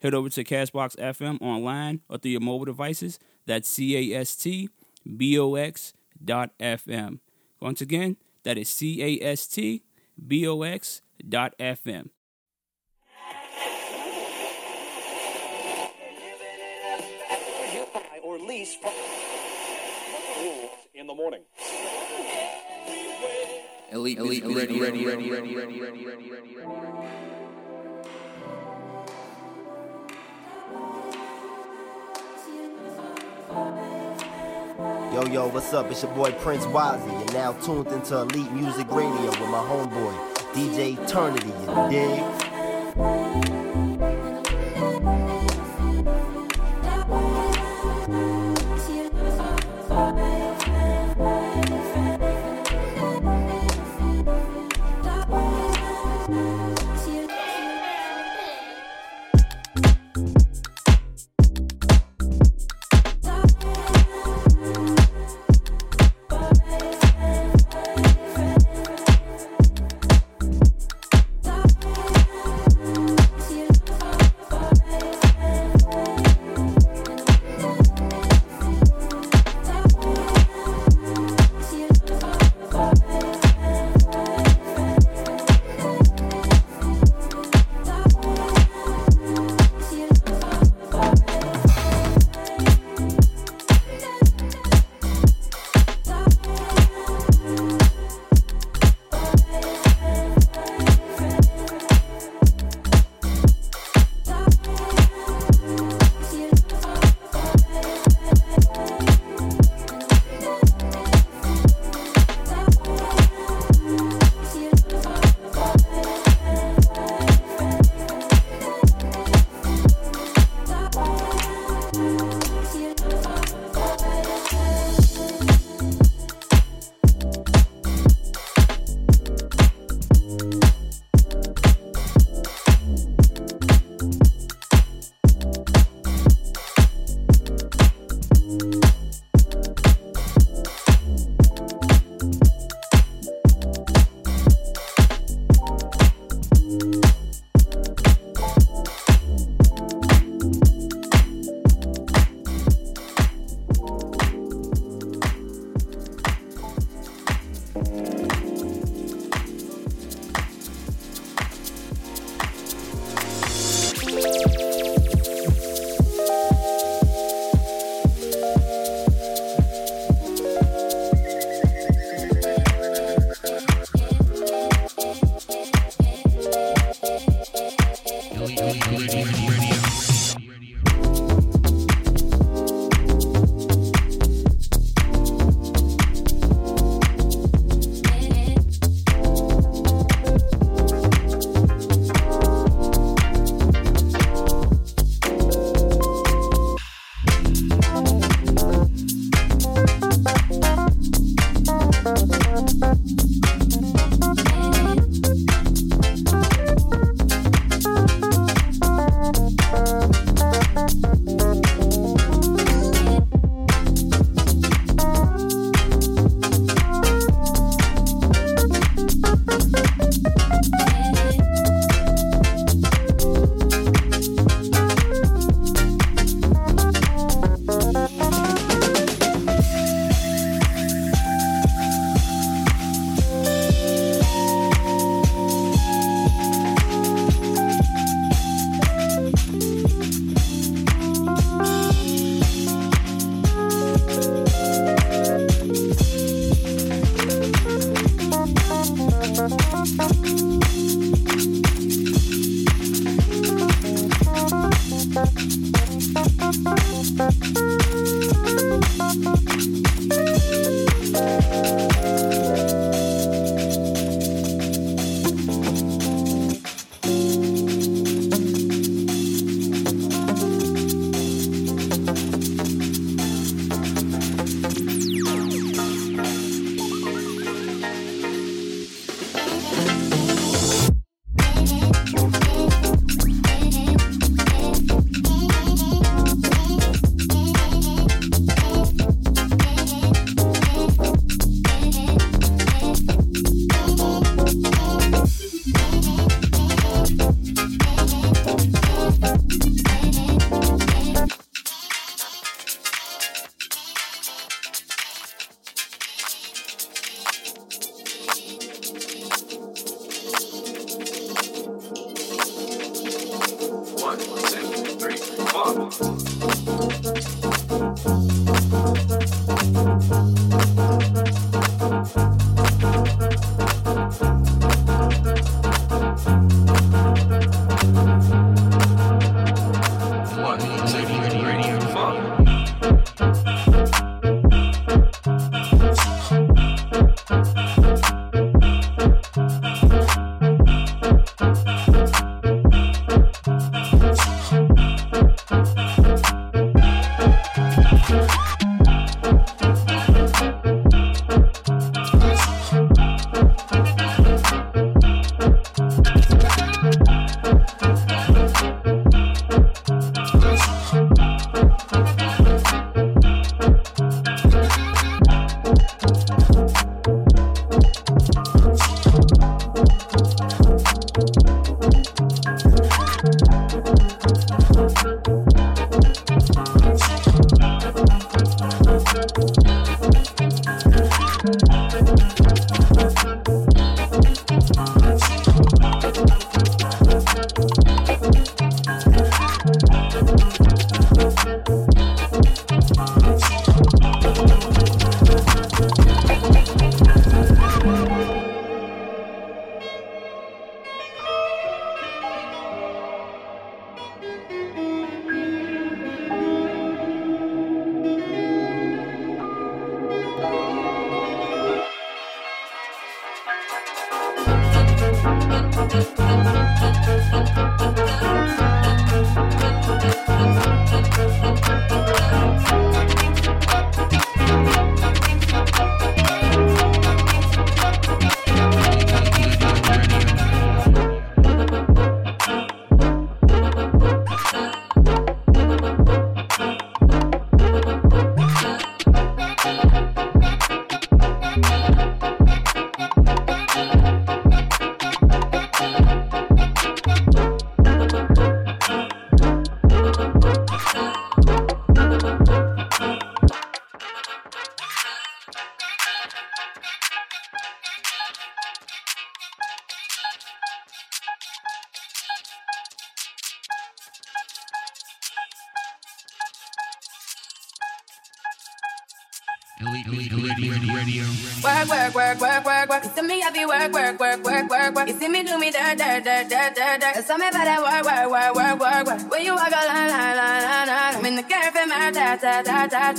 head over to Castbox FM online or through your mobile devices. That's C A S T B O X dot FM. Once again, that is C A S T B O X dot FM. or lease from in the morning. Elite, elite, ready, ready, ready, ready, ready, ready, ready, ready, ready. Yo, yo, what's up? It's your boy Prince Wazzy. You're now tuned into Elite Music Radio with my homeboy, DJ Eternity, you dig? Tell me about that work, work, work, work, work, work. When you walk a line, line, line, line, line. I'm in the cafe, my da, da, da, da.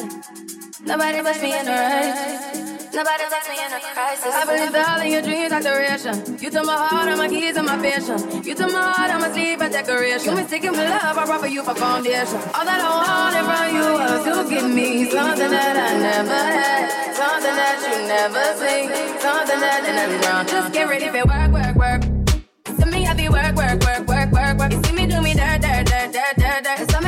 Nobody puts me in the race. Nobody puts me in a crisis. I believe all in your dreams are duration. You took my heart, all my keys, and my passion. You took my heart, all my sleep, and decoration. You mistaken my love, I brought for you for foundation. All that I wanted from you was to give me something that I never had. Something that you never seen. Something that I didn't wrong. Just get ready for work, work, work To me, I be work, work, work, work, work, work. You see me do me dirt, dirt, dirt, dirt, dirt. Tell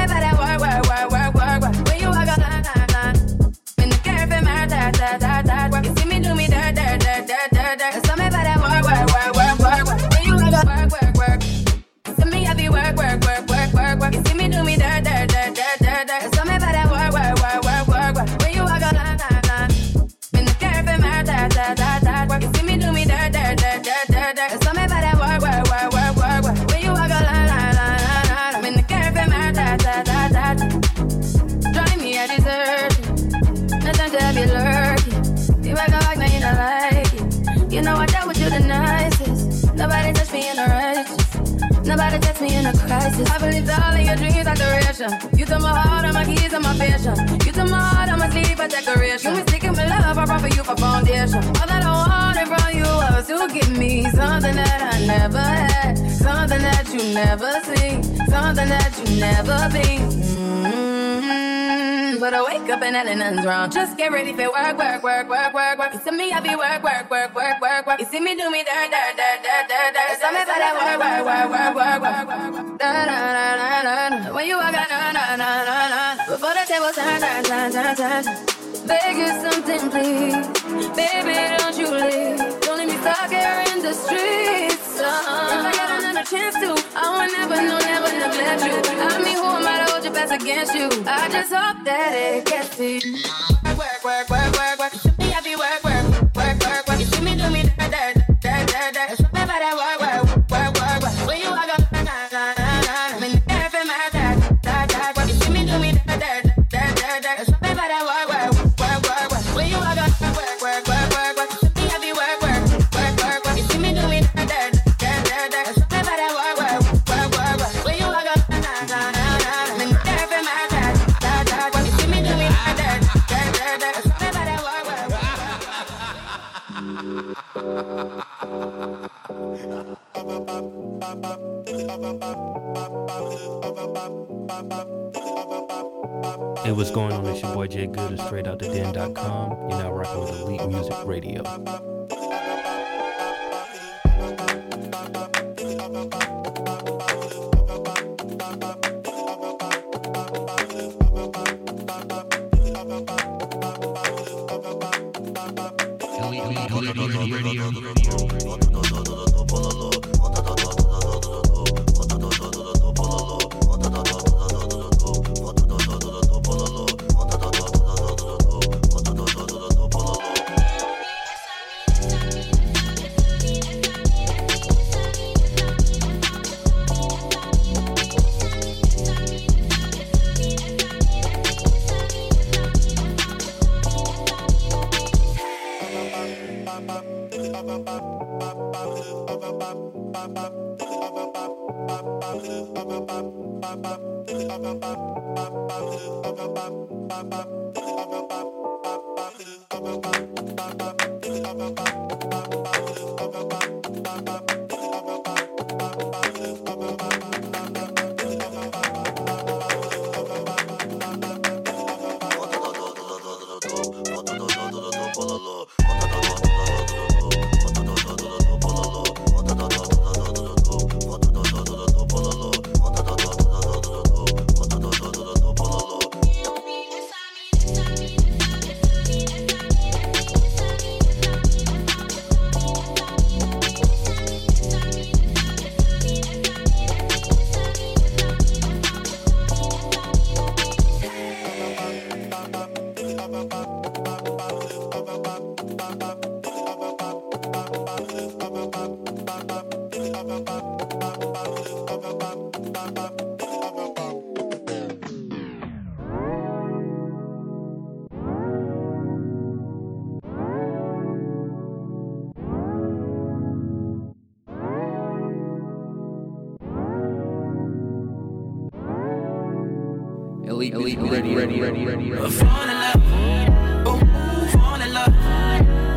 Nobody touched me in a crisis. I believed all of your dreams are duration. You took my heart, all my keys, and my passion. You took my heart, all my sleep, a decoration. You mistaken my love, I brought for you for foundation. All that I wanted from you was to give me something that I never had, something that you never seen, something that you never been. Mm-hmm but I wake up and nothing's wrong. Just get ready for work, work, work, work, work, work. You see me, I be work, work, work, work, work, work. You see me do me da da da da da da. Tell me about that work, work, work, work, work, work. Da da da da da. When you walk out, na na na na na. Before the table turn, turn, turn, turn, turn. Beg you something, please. Baby, don't you leave. Don't let me stuck here in the streets. Uh-huh. If I get another chance to, I will never, no, never neglect you. I mean, who am I to best against you? I just hope that it gets to you. Work, work, work, work, work. You me happy, work, work, work, work, work. You see me do me da da da da. Show about that work, work, Hey, what's going on. It's your boy Jay Good of den.com. You're now rocking with Elite Music Radio.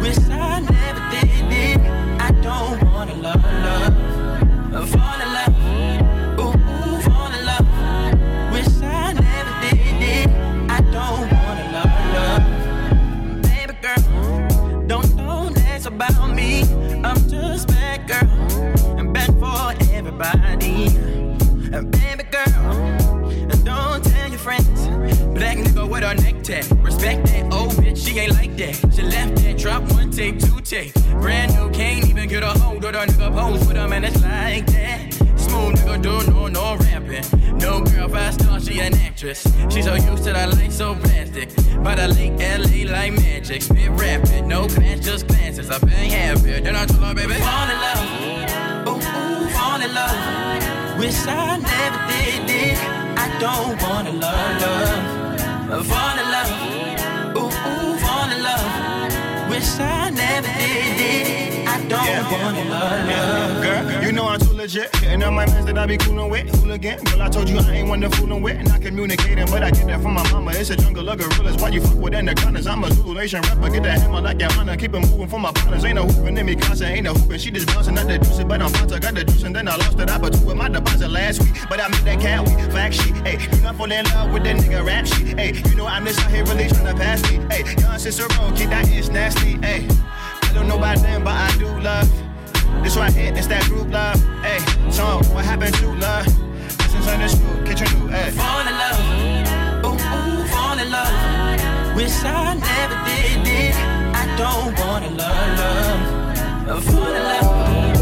Wish I never did it. I don't wanna love, love. Fall in love, ooh, fall in love. Wish I never did it. I don't wanna love, love. Baby girl, don't know about me. I'm just bad girl, and bad for everybody. Baby girl, don't tell your friends. Black nigga with a neck. Respect she ain't like that. She left that, drop one tape, two tape. Brand new, can't even get a hold of the nigga pose with a man that's like that. Smooth nigga do no, no rapping. No girl, five star, she an actress. She so used to that light so plastic. By the late LA like magic. Spit rapid, no glance, just glances. I bang happy. Then I told her, baby, fall in love. Ooh, ooh, fall in love. Wish I never did it. I don't wanna love, love. Fall in love. Ooh, ooh. Wish I never did it. I don't wanna love, love. Girl, you know I'm too legit. Hitting up my mans that I be coolin' with. Hooligan. Girl, I told you I ain't one to foolin' with. Not communicating, but I get that from my mama. It's a jungle of gorillas. Why you fuck with anacondas? I'm a Zulu Nation rapper. Get that hammer like your honor. Keep it moving for my partners. Ain't no hooping in me, Casa. Ain't no hooping. She just bouncing out the juice, but I'm fine. Got the juice and then I lost it. I put two with my deposit last week. But I made that cat week. Fact sheet. Hey, you not fall in love with that nigga rap sheet. Hey, you know I'm just out here really trying to pass me. Hey, young sister roll, keep that itch nasty. Hey, I don't know about them, but I do love. This right here, it's that group love. Hey, so what happened to love? New, hey. Fall in love. Ooh, ooh, fall in love. Wish I never did it. I don't wanna love, love. Fall in love.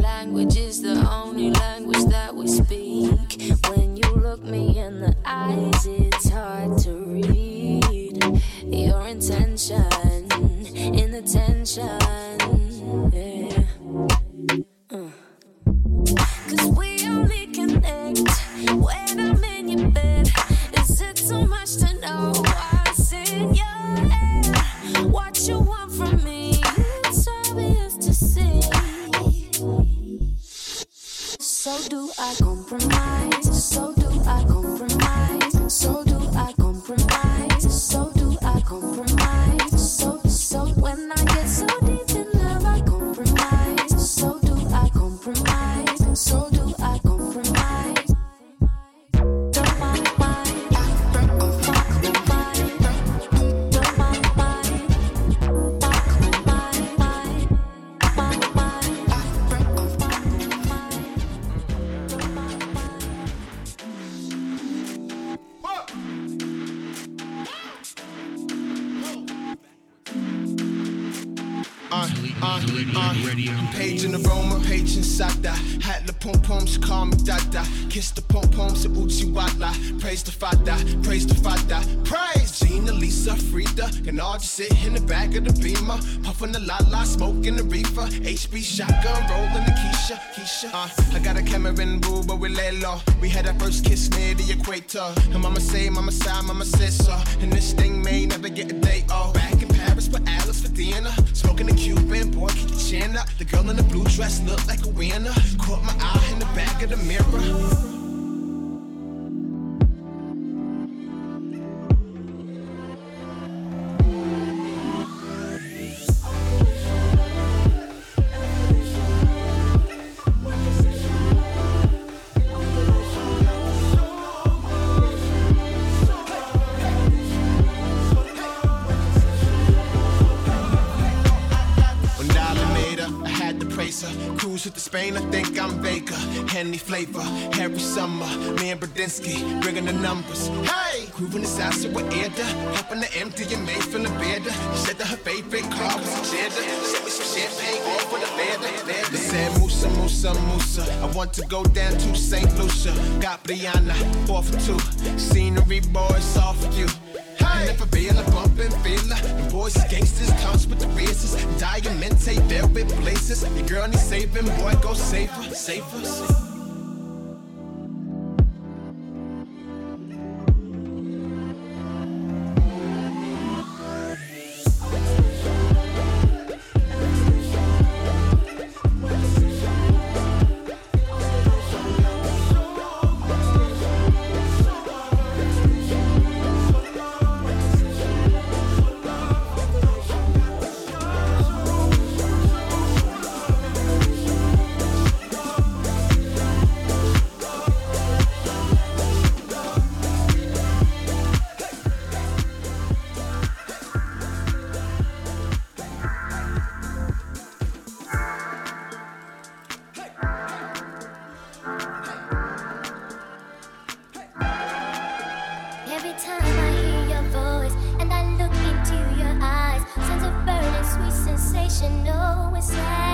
Language is the only language that we speak. In aroma, page inside that. Hat the pom poms, call me dada. Kiss the pom poms, uchi wala. Praise the father, praise the father. Praise Gina, Lisa, Frida. Can all just sit in the back of the beamer. Puffin' the la la, smoking the reefer. HB shotgun, rolling the Keisha, Keisha. Uh, I got a camera in boo, but we lay low. We had our first kiss near the equator. And mama say, mama sigh, mama so. And this thing may never get a day off. Back in Paris, but Alice for dinner. Smoking a Cuban, boy, keep your chin up. The girl in the blue dress looked like a winner. Caught my eye in the back of the mirror. Me bringing the numbers. Hey, grooving the salsa with Eda. Hoping to empty and made feeling better. She said her favorite car was cheddar. Sent me some champagne, all for the better. They said Musa, Musa, Musa. I want to go down to St. Lucia. Got Brianna, four for two. Scenery, boys, for you. Hey. Never feel a bump and feel The boys gangsters, comes with the races. Diamante, velvet blazers. Your girl needs saving, boy, go save her, save always say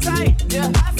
your? Yeah.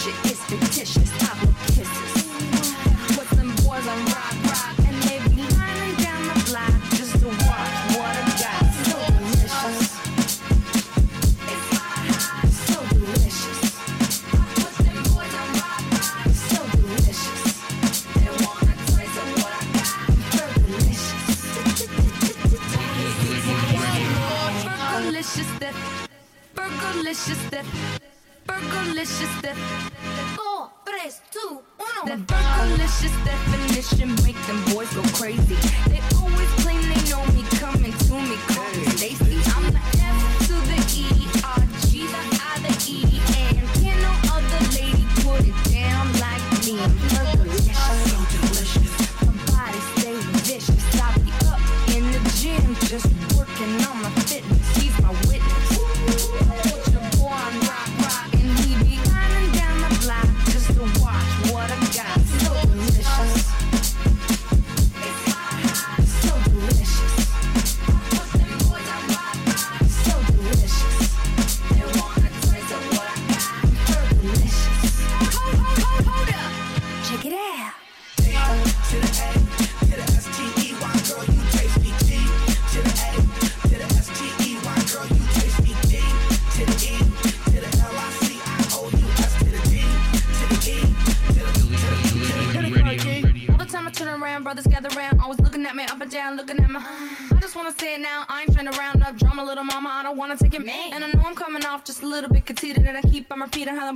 Shit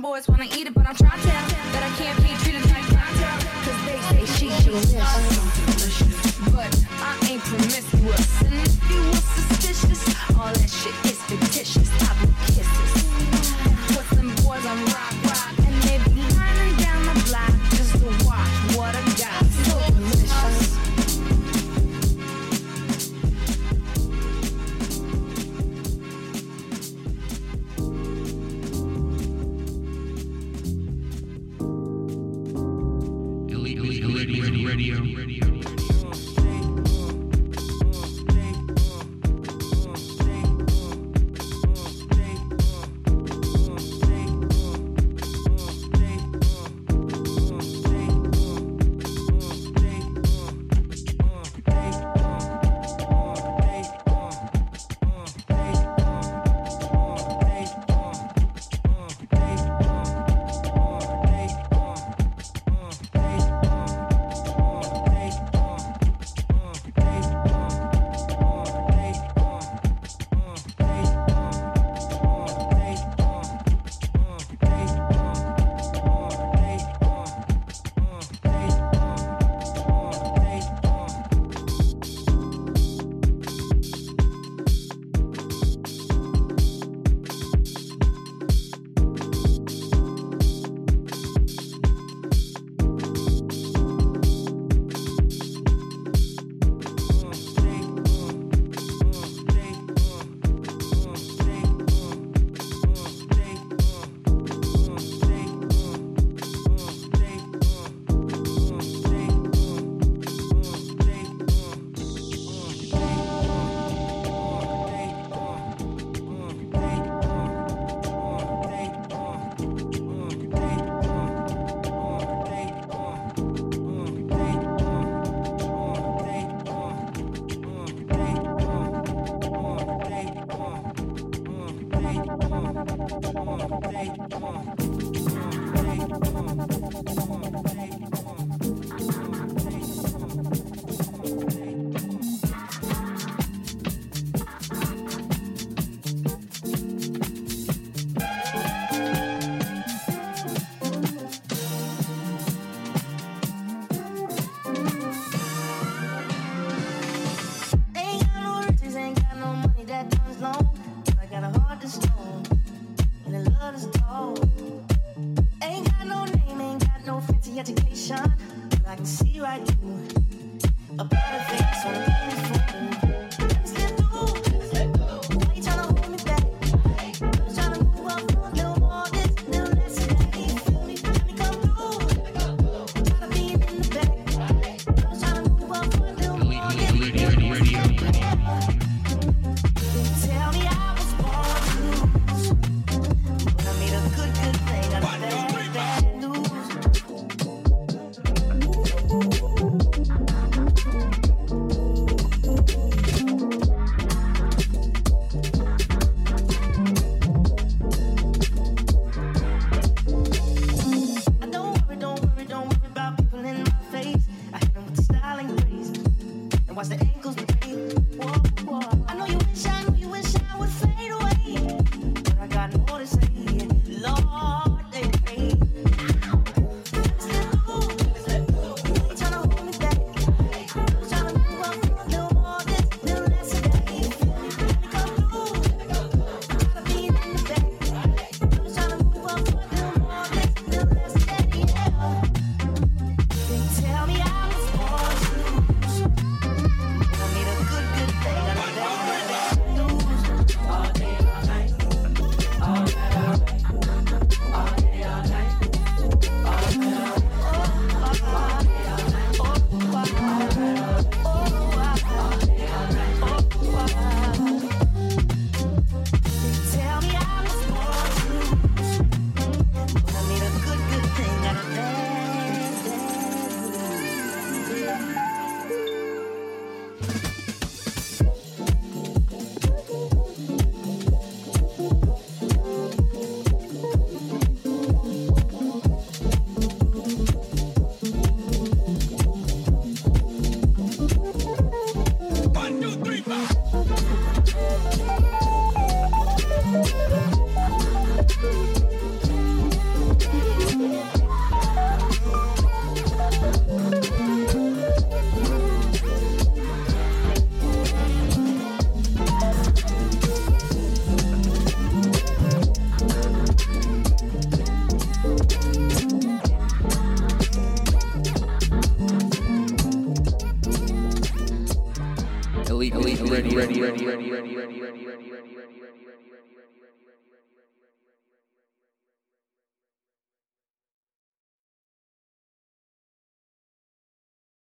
boys wanna